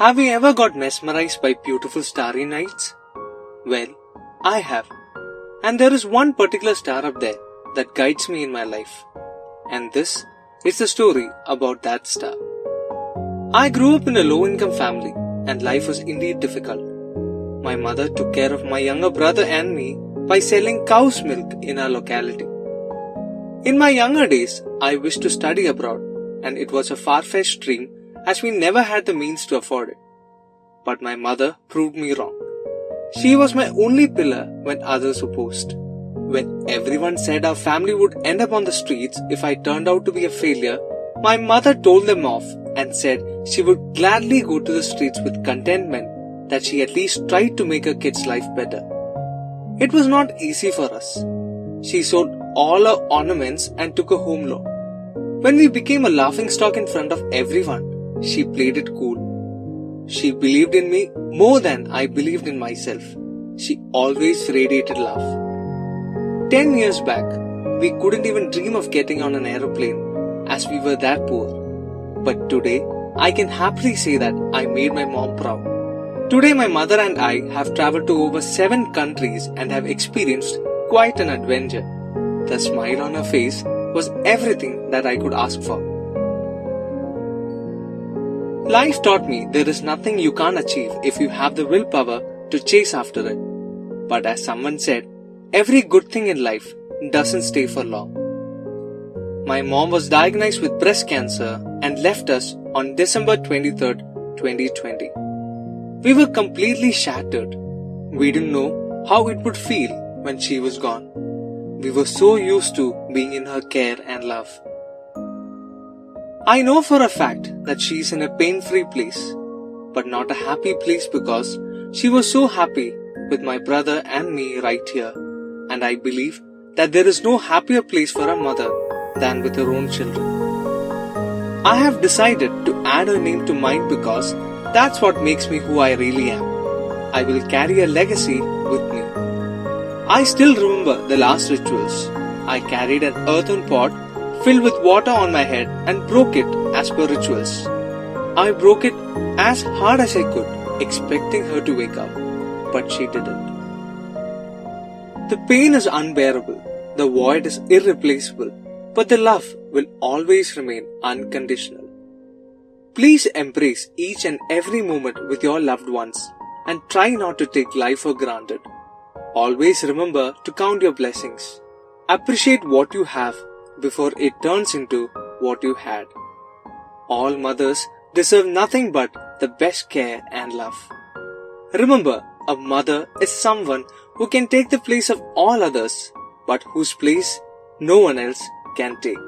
Have you ever got mesmerized by beautiful starry nights? Well, I have. And there is one particular star up there that guides me in my life. And this is the story about that star. I grew up in a low income family and life was indeed difficult. My mother took care of my younger brother and me by selling cow's milk in our locality. In my younger days, I wished to study abroad and it was a far-fetched dream as we never had the means to afford it. But my mother proved me wrong. She was my only pillar when others opposed. When everyone said our family would end up on the streets if I turned out to be a failure, my mother told them off and said she would gladly go to the streets with contentment that she at least tried to make her kid's life better. It was not easy for us. She sold all her ornaments and took a home loan. When we became a laughing stock in front of everyone, she played it cool. She believed in me more than I believed in myself. She always radiated love. Ten years back, we couldn't even dream of getting on an aeroplane as we were that poor. But today, I can happily say that I made my mom proud. Today, my mother and I have traveled to over seven countries and have experienced quite an adventure. The smile on her face was everything that I could ask for. Life taught me there is nothing you can't achieve if you have the willpower to chase after it. But as someone said, every good thing in life doesn't stay for long. My mom was diagnosed with breast cancer and left us on December 23, 2020. We were completely shattered. We didn't know how it would feel when she was gone. We were so used to being in her care and love. I know for a fact that she is in a pain free place, but not a happy place because she was so happy with my brother and me right here, and I believe that there is no happier place for a mother than with her own children. I have decided to add her name to mine because that's what makes me who I really am. I will carry a legacy with me. I still remember the last rituals. I carried an earthen pot filled with water on my head and broke it as per rituals. I broke it as hard as I could, expecting her to wake up, but she didn't. The pain is unbearable, the void is irreplaceable, but the love will always remain unconditional. Please embrace each and every moment with your loved ones and try not to take life for granted. Always remember to count your blessings. Appreciate what you have before it turns into what you had. All mothers deserve nothing but the best care and love. Remember, a mother is someone who can take the place of all others, but whose place no one else can take.